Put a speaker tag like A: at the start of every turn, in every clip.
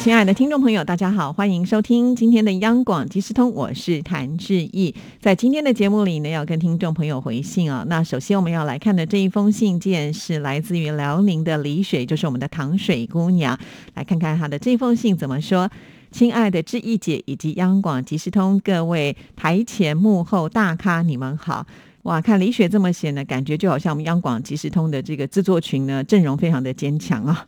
A: 亲爱的听众朋友，大家好，欢迎收听今天的央广即时通，我是谭志毅。在今天的节目里呢，要跟听众朋友回信啊。那首先我们要来看的这一封信件是来自于辽宁的李水，就是我们的糖水姑娘。来看看她的这封信怎么说。亲爱的志毅姐以及央广即时通各位台前幕后大咖，你们好。哇，看李雪这么写呢，感觉就好像我们央广即时通的这个制作群呢，阵容非常的坚强啊。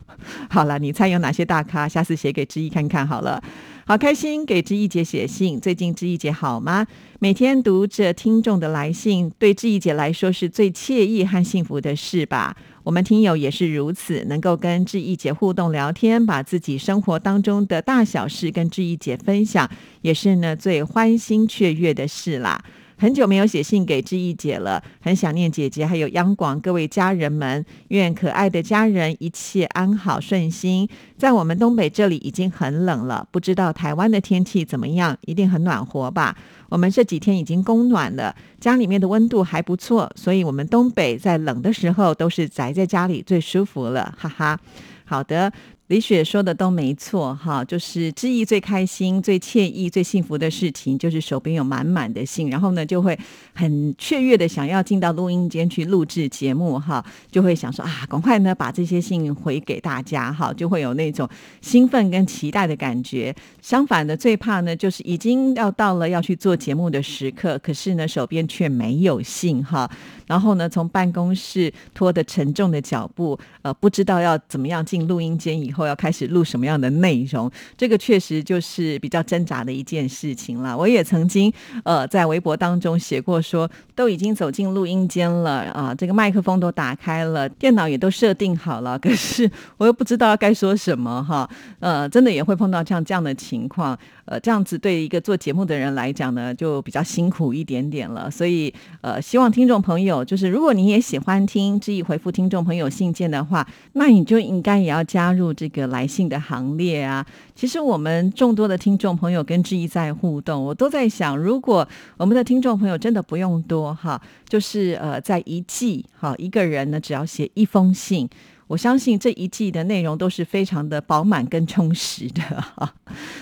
A: 好了，你猜有哪些大咖？下次写给知意看看好了。好开心给知意姐写信，最近知意姐好吗？每天读着听众的来信，对知意姐来说是最惬意和幸福的事吧。我们听友也是如此，能够跟志毅姐互动聊天，把自己生活当中的大小事跟志毅姐分享，也是呢最欢欣雀跃的事啦。很久没有写信给志毅姐了，很想念姐姐，还有央广各位家人们。愿可爱的家人一切安好顺心。在我们东北这里已经很冷了，不知道台湾的天气怎么样？一定很暖和吧？我们这几天已经供暖了，家里面的温度还不错，所以我们东北在冷的时候都是宅在家里最舒服了，哈哈。好的。李雪说的都没错，哈，就是志毅最开心、最惬意、最幸福的事情，就是手边有满满的信，然后呢，就会很雀跃的想要进到录音间去录制节目，哈，就会想说啊，赶快呢把这些信回给大家，哈，就会有那种兴奋跟期待的感觉。相反的，最怕呢就是已经要到了要去做节目的时刻，可是呢手边却没有信，哈，然后呢从办公室拖着沉重的脚步，呃，不知道要怎么样进录音间以后。要开始录什么样的内容？这个确实就是比较挣扎的一件事情了。我也曾经呃在微博当中写过，说都已经走进录音间了啊，这个麦克风都打开了，电脑也都设定好了，可是我又不知道该说什么哈。呃，真的也会碰到像这样的情况。呃，这样子对一个做节目的人来讲呢，就比较辛苦一点点了。所以，呃，希望听众朋友，就是如果你也喜欢听志毅回复听众朋友信件的话，那你就应该也要加入这个来信的行列啊。其实我们众多的听众朋友跟志毅在互动，我都在想，如果我们的听众朋友真的不用多哈，就是呃，在一季哈，一个人呢只要写一封信。我相信这一季的内容都是非常的饱满跟充实的哈，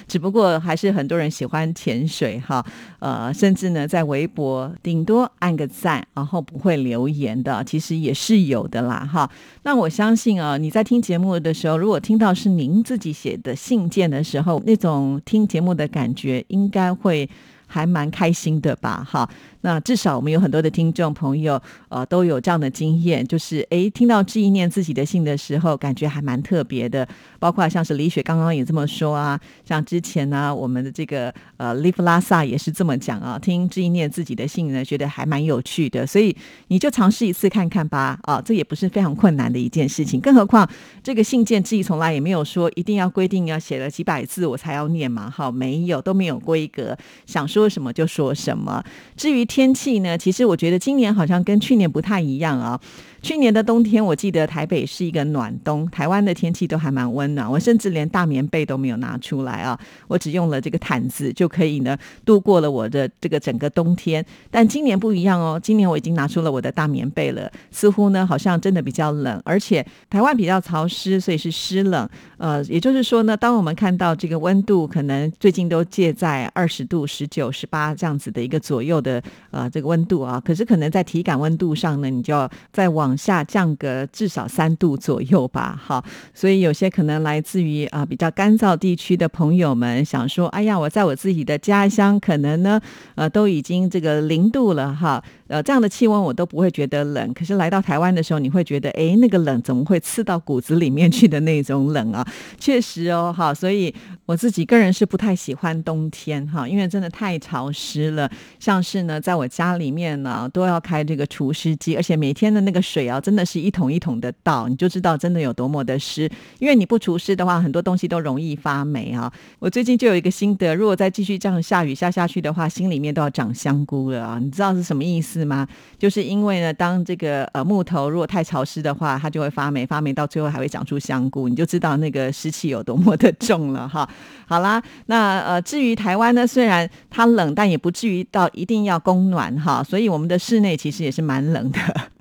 A: 只不过还是很多人喜欢潜水哈，呃，甚至呢在微博顶多按个赞，然后不会留言的，其实也是有的啦哈。那我相信啊，你在听节目的时候，如果听到是您自己写的信件的时候，那种听节目的感觉应该会。还蛮开心的吧，哈。那至少我们有很多的听众朋友，呃，都有这样的经验，就是诶，听到志毅念自己的信的时候，感觉还蛮特别的。包括像是李雪刚刚也这么说啊，像之前呢，我们的这个呃，Live 拉萨也是这么讲啊。听志毅念自己的信呢，觉得还蛮有趣的，所以你就尝试一次看看吧，啊，这也不是非常困难的一件事情。更何况这个信件志毅从来也没有说一定要规定要写了几百字我才要念嘛，哈，没有都没有规格，想说。说什么就说什么。至于天气呢？其实我觉得今年好像跟去年不太一样啊。去年的冬天，我记得台北是一个暖冬，台湾的天气都还蛮温暖。我甚至连大棉被都没有拿出来啊，我只用了这个毯子就可以呢度过了我的这个整个冬天。但今年不一样哦，今年我已经拿出了我的大棉被了，似乎呢好像真的比较冷，而且台湾比较潮湿，所以是湿冷。呃，也就是说呢，当我们看到这个温度可能最近都介在二十度、十九、十八这样子的一个左右的呃这个温度啊，可是可能在体感温度上呢，你就要再往下降个至少三度左右吧，好，所以有些可能来自于啊比较干燥地区的朋友们想说，哎呀，我在我自己的家乡可能呢，呃，都已经这个零度了哈。呃，这样的气温我都不会觉得冷，可是来到台湾的时候，你会觉得，哎，那个冷怎么会刺到骨子里面去的那种冷啊？确实哦，哈，所以我自己个人是不太喜欢冬天哈，因为真的太潮湿了。像是呢，在我家里面呢，都要开这个除湿机，而且每天的那个水啊，真的是一桶一桶的倒，你就知道真的有多么的湿。因为你不除湿的话，很多东西都容易发霉啊。我最近就有一个心得，如果再继续这样下雨下下去的话，心里面都要长香菇了啊！你知道是什么意思吗？就是因为呢，当这个呃木头如果太潮湿的话，它就会发霉，发霉到最后还会长出香菇，你就知道那个湿气有多么的重了哈。好啦，那呃至于台湾呢，虽然它冷，但也不至于到一定要供暖哈，所以我们的室内其实也是蛮冷的。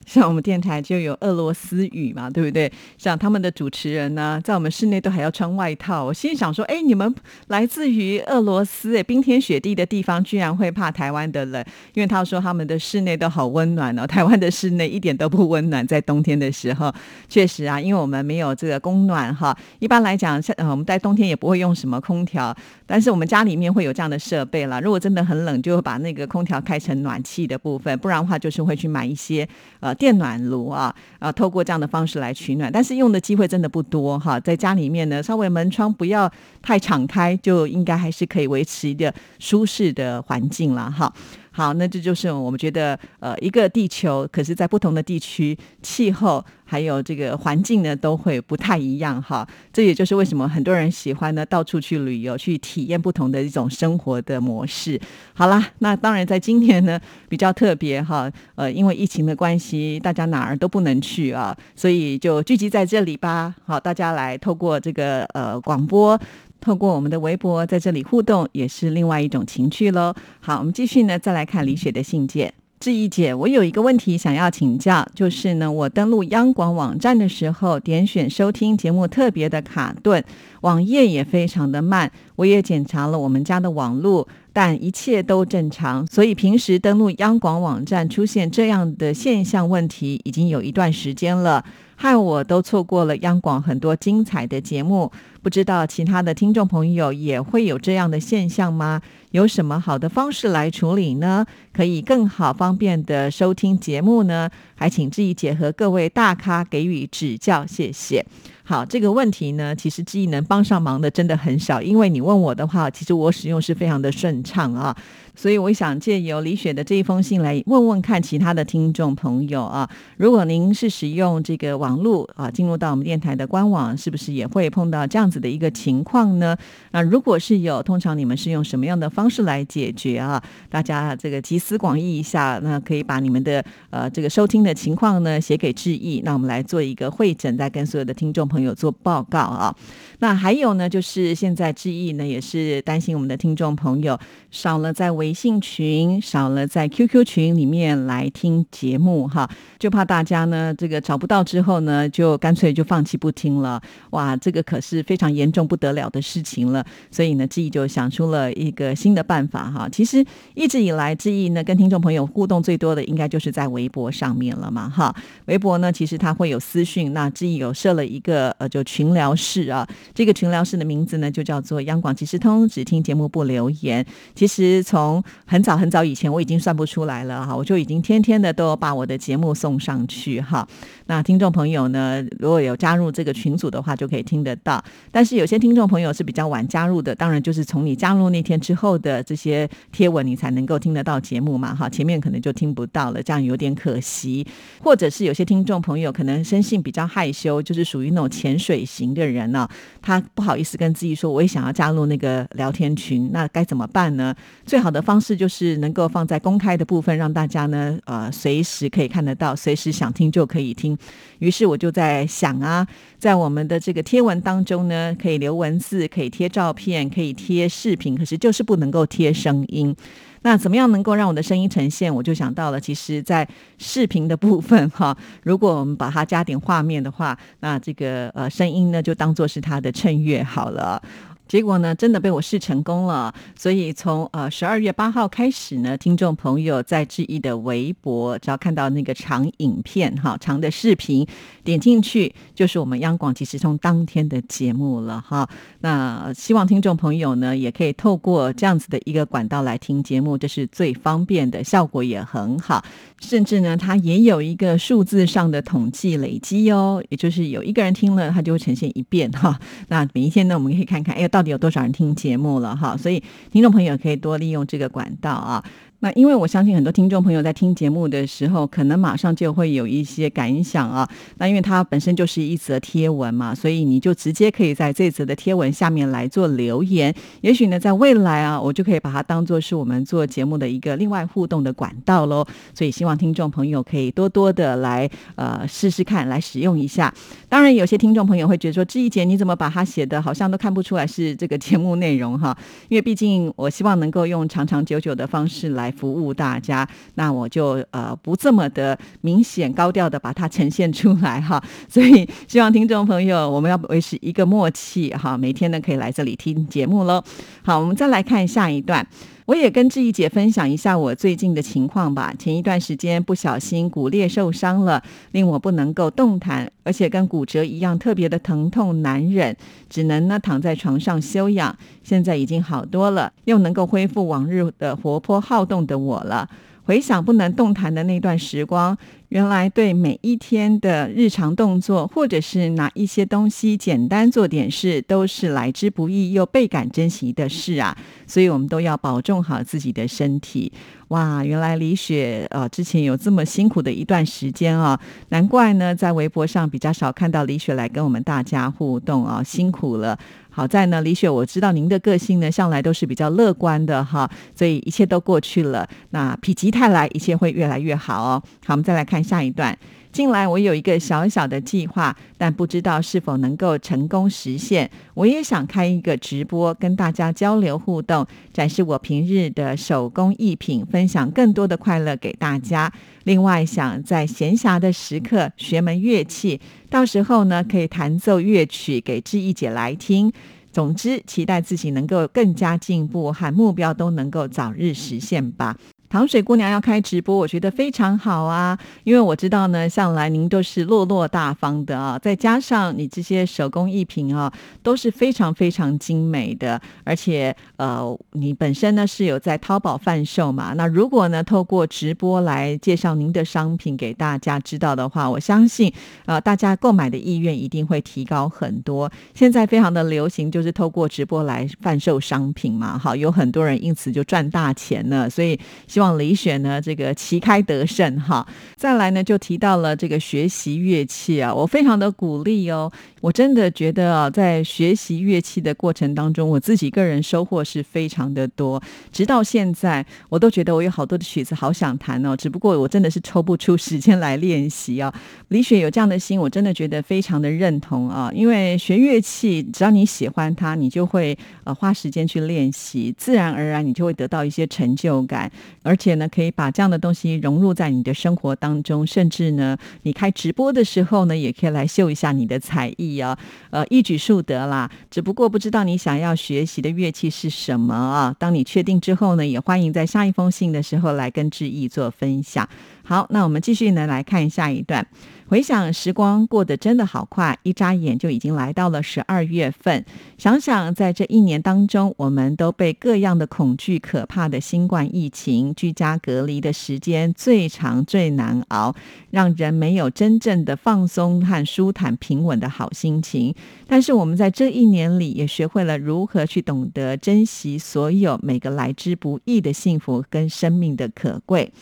A: 像我们电台就有俄罗斯语嘛，对不对？像他们的主持人呢，在我们室内都还要穿外套。我心想说，哎，你们来自于俄罗斯，哎，冰天雪地的地方，居然会怕台湾的冷？因为他说他们的室内都好温暖哦，台湾的室内一点都不温暖，在冬天的时候，确实啊，因为我们没有这个供暖哈。一般来讲，像我们在冬天也不会用什么空调，但是我们家里面会有这样的设备了。如果真的很冷，就会把那个空调开成暖气的部分，不然的话就是会去买一些呃。电暖炉啊，啊，透过这样的方式来取暖，但是用的机会真的不多哈。在家里面呢，稍微门窗不要太敞开，就应该还是可以维持一个舒适的环境了哈。好，那这就是我们觉得，呃，一个地球，可是在不同的地区，气候还有这个环境呢，都会不太一样哈。这也就是为什么很多人喜欢呢，到处去旅游，去体验不同的一种生活的模式。好啦，那当然在今年呢比较特别哈，呃，因为疫情的关系，大家哪儿都不能去啊，所以就聚集在这里吧。好，大家来透过这个呃广播。透过我们的微博在这里互动，也是另外一种情趣喽。好，我们继续呢，再来看李雪的信件。志毅姐，我有一个问题想要请教，就是呢，我登录央广网站的时候，点选收听节目特别的卡顿，网页也非常的慢。我也检查了我们家的网络，但一切都正常。所以平时登录央广网站出现这样的现象问题，已经有一段时间了。害我都错过了央广很多精彩的节目，不知道其他的听众朋友也会有这样的现象吗？有什么好的方式来处理呢？可以更好方便的收听节目呢？还请志毅姐和各位大咖给予指教，谢谢。好，这个问题呢，其实志毅能帮上忙的真的很少，因为你问我的话，其实我使用是非常的顺畅啊。所以我想借由李雪的这一封信来问问看其他的听众朋友啊，如果您是使用这个网络啊，进入到我们电台的官网，是不是也会碰到这样子的一个情况呢？那如果是有，通常你们是用什么样的方式来解决啊？大家这个集思广益一下，那可以把你们的呃这个收听的情况呢写给志毅，那我们来做一个会诊，再跟所有的听众朋友做报告啊。那还有呢，就是现在志毅呢也是担心我们的听众朋友少了在微。信群少了，在 QQ 群里面来听节目哈，就怕大家呢这个找不到之后呢，就干脆就放弃不听了。哇，这个可是非非常严重不得了的事情了。所以呢，志毅就想出了一个新的办法哈。其实一直以来，志毅呢跟听众朋友互动最多的，应该就是在微博上面了嘛哈。微博呢，其实它会有私讯，那志毅有设了一个呃，就群聊室啊。这个群聊室的名字呢，就叫做央广即时通，只听节目不留言。其实从很早很早以前，我已经算不出来了哈，我就已经天天的都把我的节目送上去哈。那听众朋友呢，如果有加入这个群组的话，就可以听得到。但是有些听众朋友是比较晚加入的，当然就是从你加入那天之后的这些贴文，你才能够听得到节目嘛哈。前面可能就听不到了，这样有点可惜。或者是有些听众朋友可能生性比较害羞，就是属于那种潜水型的人呢，他不好意思跟自己说，我也想要加入那个聊天群，那该怎么办呢？最好的方式就是能够放在公开的部分，让大家呢，呃，随时可以看得到，随时想听就可以听。于是我就在想啊，在我们的这个贴文当中呢，可以留文字，可以贴照片，可以贴视频，可是就是不能够贴声音。那怎么样能够让我的声音呈现？我就想到了，其实，在视频的部分哈，如果我们把它加点画面的话，那这个呃声音呢，就当做是它的衬乐好了。结果呢，真的被我试成功了。所以从呃十二月八号开始呢，听众朋友在志毅的微博，只要看到那个长影片哈，长的视频，点进去就是我们央广即时通当天的节目了哈。那希望听众朋友呢，也可以透过这样子的一个管道来听节目，这是最方便的，效果也很好。甚至呢，它也有一个数字上的统计累积哦，也就是有一个人听了，它就会呈现一遍哈。那每一天呢，我们可以看看，哎。到底有多少人听节目了哈。所以听众朋友可以多利用这个管道啊。那因为我相信很多听众朋友在听节目的时候，可能马上就会有一些感想啊。那因为它本身就是一则贴文嘛，所以你就直接可以在这则的贴文下面来做留言。也许呢，在未来啊，我就可以把它当做是我们做节目的一个另外互动的管道喽。所以希望听众朋友可以多多的来呃试试看，来使用一下。当然，有些听众朋友会觉得说，志毅姐你怎么把它写的好像都看不出来是这个节目内容哈？因为毕竟我希望能够用长长久久的方式来。服务大家，那我就呃不这么的明显高调的把它呈现出来哈，所以希望听众朋友我们要维持一个默契哈，每天呢可以来这里听节目喽。好，我们再来看下一段。我也跟志怡姐分享一下我最近的情况吧。前一段时间不小心骨裂受伤了，令我不能够动弹，而且跟骨折一样特别的疼痛难忍，只能呢躺在床上休养。现在已经好多了，又能够恢复往日的活泼好动的我了。回想不能动弹的那段时光。原来对每一天的日常动作，或者是拿一些东西简单做点事，都是来之不易又倍感珍惜的事啊！所以我们都要保重好自己的身体。哇，原来李雪呃之前有这么辛苦的一段时间啊，难怪呢，在微博上比较少看到李雪来跟我们大家互动啊，辛苦了。好在呢，李雪，我知道您的个性呢，向来都是比较乐观的哈，所以一切都过去了。那否极泰来，一切会越来越好哦。好，我们再来看下一段。近来我有一个小小的计划，但不知道是否能够成功实现。我也想开一个直播，跟大家交流互动，展示我平日的手工艺品，分享更多的快乐给大家。另外，想在闲暇的时刻学门乐器，到时候呢可以弹奏乐曲给志毅姐来听。总之，期待自己能够更加进步，和目标都能够早日实现吧。糖水姑娘要开直播，我觉得非常好啊！因为我知道呢，向来您都是落落大方的啊，再加上你这些手工艺品啊，都是非常非常精美的，而且呃，你本身呢是有在淘宝贩售嘛？那如果呢透过直播来介绍您的商品给大家知道的话，我相信呃大家购买的意愿一定会提高很多。现在非常的流行，就是透过直播来贩售商品嘛，好，有很多人因此就赚大钱了，所以。希望李雪呢，这个旗开得胜哈。再来呢，就提到了这个学习乐器啊，我非常的鼓励哦。我真的觉得啊，在学习乐器的过程当中，我自己个人收获是非常的多。直到现在，我都觉得我有好多的曲子好想弹哦，只不过我真的是抽不出时间来练习啊。李雪有这样的心，我真的觉得非常的认同啊。因为学乐器，只要你喜欢它，你就会呃花时间去练习，自然而然你就会得到一些成就感。而且呢，可以把这样的东西融入在你的生活当中，甚至呢，你开直播的时候呢，也可以来秀一下你的才艺啊，呃，一举数得啦。只不过不知道你想要学习的乐器是什么啊？当你确定之后呢，也欢迎在下一封信的时候来跟志毅做分享。好，那我们继续呢来看下一段。回想时光过得真的好快，一眨眼就已经来到了十二月份。想想在这一年当中，我们都被各样的恐惧、可怕的新冠疫情居家隔离的时间最长、最难熬，让人没有真正的放松和舒坦、平稳的好心情。但是我们在这一年里，也学会了如何去懂得珍惜所有每个来之不易的幸福跟生命的可贵。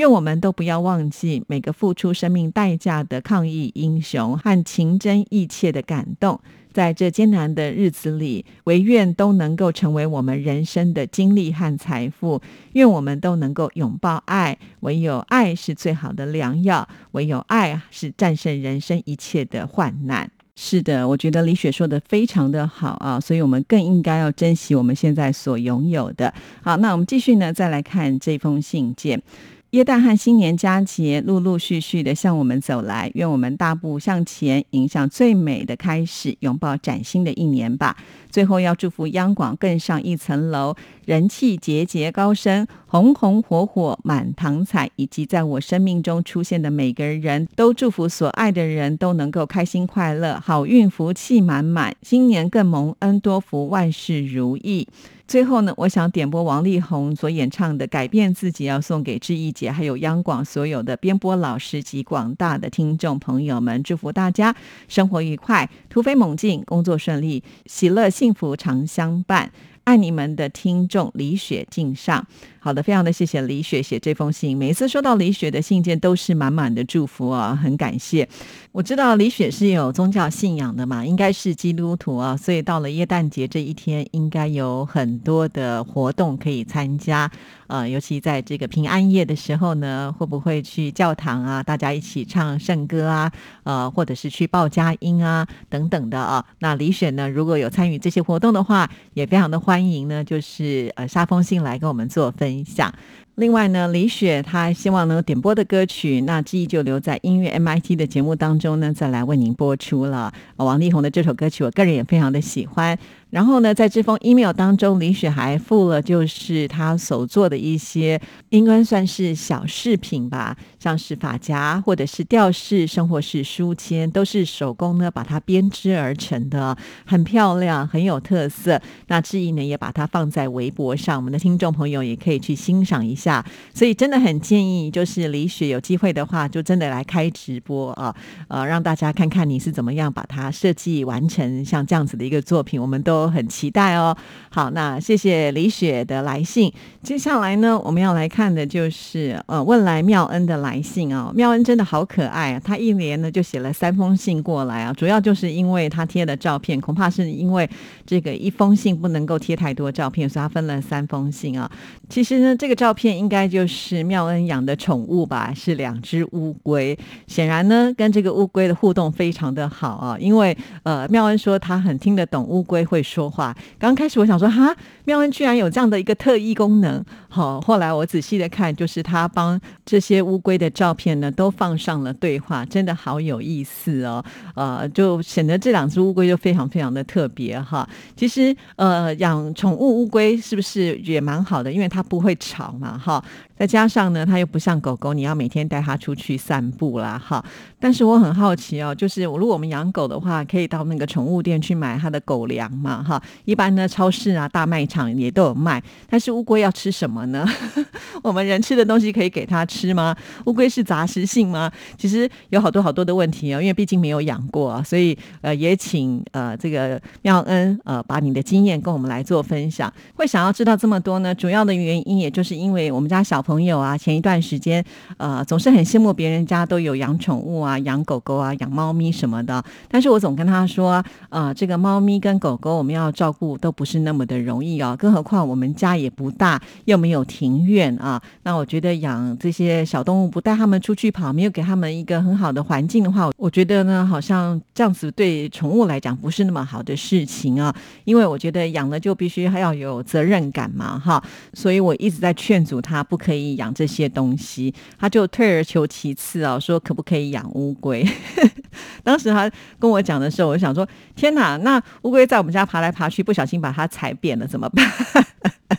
A: 愿我们都不要忘记每个付出生命代价的抗疫英雄和情真意切的感动，在这艰难的日子里，唯愿都能够成为我们人生的经历和财富。愿我们都能够拥抱爱，唯有爱是最好的良药，唯有爱是战胜人生一切的患难。是的，我觉得李雪说的非常的好啊，所以我们更应该要珍惜我们现在所拥有的。好，那我们继续呢，再来看这封信件。耶诞和新年佳节陆陆续续的向我们走来，愿我们大步向前，迎向最美的开始，拥抱崭新的一年吧。最后要祝福央广更上一层楼，人气节节高升，红红火火满堂彩，以及在我生命中出现的每个人都祝福所爱的人都能够开心快乐，好运福气满满，新年更蒙恩多福，万事如意。最后呢，我想点播王力宏所演唱的《改变自己》，要送给志毅姐，还有央广所有的编播老师及广大的听众朋友们，祝福大家生活愉快，突飞猛进，工作顺利，喜乐幸福常相伴。爱你们的听众李雪敬上。好的，非常的谢谢李雪写这封信。每一次收到李雪的信件，都是满满的祝福啊，很感谢。我知道李雪是有宗教信仰的嘛，应该是基督徒啊，所以到了耶诞节这一天，应该有很多的活动可以参加。呃，尤其在这个平安夜的时候呢，会不会去教堂啊，大家一起唱圣歌啊，呃，或者是去报佳音啊等等的啊？那李雪呢，如果有参与这些活动的话，也非常的欢迎呢，就是呃，发封信来跟我们做分。一下。另外呢，李雪她希望能点播的歌曲，那记忆就留在音乐 MIT 的节目当中呢，再来为您播出了。王力宏的这首歌曲，我个人也非常的喜欢。然后呢，在这封 email 当中，李雪还附了就是他所做的一些，应该算是小饰品吧，像是发夹或者是吊饰、生活式书签，都是手工呢把它编织而成的，很漂亮，很有特色。那志毅呢也把它放在微博上，我们的听众朋友也可以去欣赏一下。所以真的很建议，就是李雪有机会的话，就真的来开直播啊，呃，让大家看看你是怎么样把它设计完成像这样子的一个作品，我们都。都很期待哦。好，那谢谢李雪的来信。接下来呢，我们要来看的就是呃，问来妙恩的来信啊。妙恩真的好可爱啊，他一连呢就写了三封信过来啊。主要就是因为他贴的照片，恐怕是因为这个一封信不能够贴太多照片，所以他分了三封信啊。其实呢，这个照片应该就是妙恩养的宠物吧，是两只乌龟。显然呢，跟这个乌龟的互动非常的好啊，因为呃，妙恩说他很听得懂乌龟会。说话，刚开始我想说哈，妙恩居然有这样的一个特异功能。好，后来我仔细的看，就是他帮这些乌龟的照片呢，都放上了对话，真的好有意思哦。呃，就显得这两只乌龟就非常非常的特别哈。其实呃，养宠物乌龟是不是也蛮好的？因为它不会吵嘛哈。再加上呢，它又不像狗狗，你要每天带它出去散步啦哈。但是我很好奇哦，就是如果我们养狗的话，可以到那个宠物店去买它的狗粮嘛。哈，一般呢，超市啊、大卖场也都有卖。但是乌龟要吃什么呢？我们人吃的东西可以给它吃吗？乌龟是杂食性吗？其实有好多好多的问题哦，因为毕竟没有养过，所以呃，也请呃这个妙恩呃把你的经验跟我们来做分享。会想要知道这么多呢？主要的原因也就是因为我们家小朋友啊，前一段时间呃总是很羡慕别人家都有养宠物啊，养狗狗啊，养猫咪什么的。但是我总跟他说，呃，这个猫咪跟狗狗。我们要照顾都不是那么的容易哦更何况我们家也不大，又没有庭院啊。那我觉得养这些小动物不带他们出去跑，没有给他们一个很好的环境的话，我觉得呢，好像这样子对宠物来讲不是那么好的事情啊。因为我觉得养了就必须还要有责任感嘛，哈。所以我一直在劝阻他不可以养这些东西，他就退而求其次啊，说可不可以养乌龟？当时他跟我讲的时候，我想说：天哪，那乌龟在我们家。爬来爬去，不小心把它踩扁了，怎么办？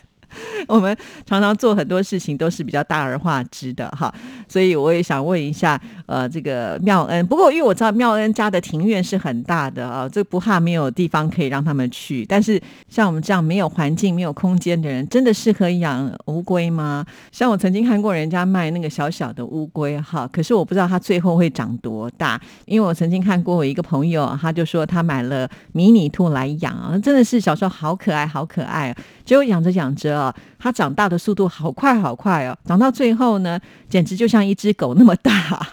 A: 我们常常做很多事情都是比较大而化之的哈，所以我也想问一下，呃，这个妙恩。不过因为我知道妙恩家的庭院是很大的啊，这不怕没有地方可以让他们去。但是像我们这样没有环境、没有空间的人，真的适合养乌龟吗？像我曾经看过人家卖那个小小的乌龟哈，可是我不知道它最后会长多大。因为我曾经看过我一个朋友，他就说他买了迷你兔来养啊，真的是小时候好可爱，好可爱。结果养着养着啊，它长大的速度好快好快哦，长到最后呢，简直就像一只狗那么大，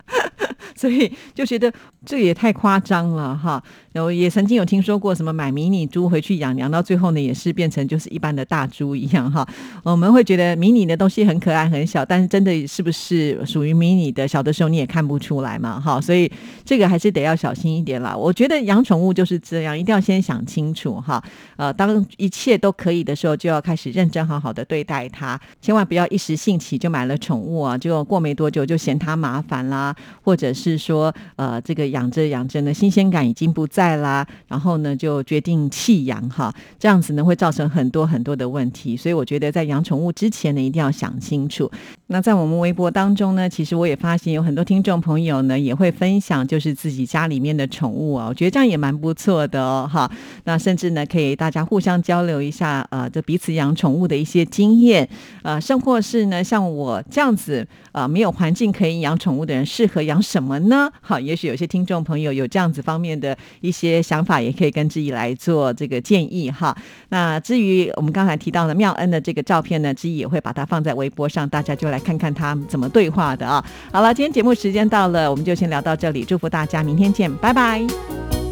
A: 所以就觉得。这也太夸张了哈！有也曾经有听说过什么买迷你猪回去养，养到最后呢，也是变成就是一般的大猪一样哈。我们会觉得迷你的东西很可爱很小，但是真的是不是属于迷你的？小的时候你也看不出来嘛哈。所以这个还是得要小心一点啦。我觉得养宠物就是这样，一定要先想清楚哈。呃，当一切都可以的时候，就要开始认真好好的对待它，千万不要一时兴起就买了宠物啊，就过没多久就嫌它麻烦啦，或者。是说呃这个养着养着呢，新鲜感已经不在啦，然后呢就决定弃养哈，这样子呢会造成很多很多的问题，所以我觉得在养宠物之前呢，一定要想清楚。那在我们微博当中呢，其实我也发现有很多听众朋友呢也会分享，就是自己家里面的宠物啊，我觉得这样也蛮不错的哦哈。那甚至呢可以大家互相交流一下，呃，就彼此养宠物的一些经验，呃，甚或是呢像我这样子呃没有环境可以养宠物的人，适合养什么呢？好，也许有些听众朋友有这样子方面的一些想法，也可以跟志毅来做这个建议哈。那至于我们刚才提到的妙恩的这个照片呢，志毅也会把它放在微博上，大家就来看看他怎么对话的啊。好了，今天节目时间到了，我们就先聊到这里，祝福大家，明天见，拜拜。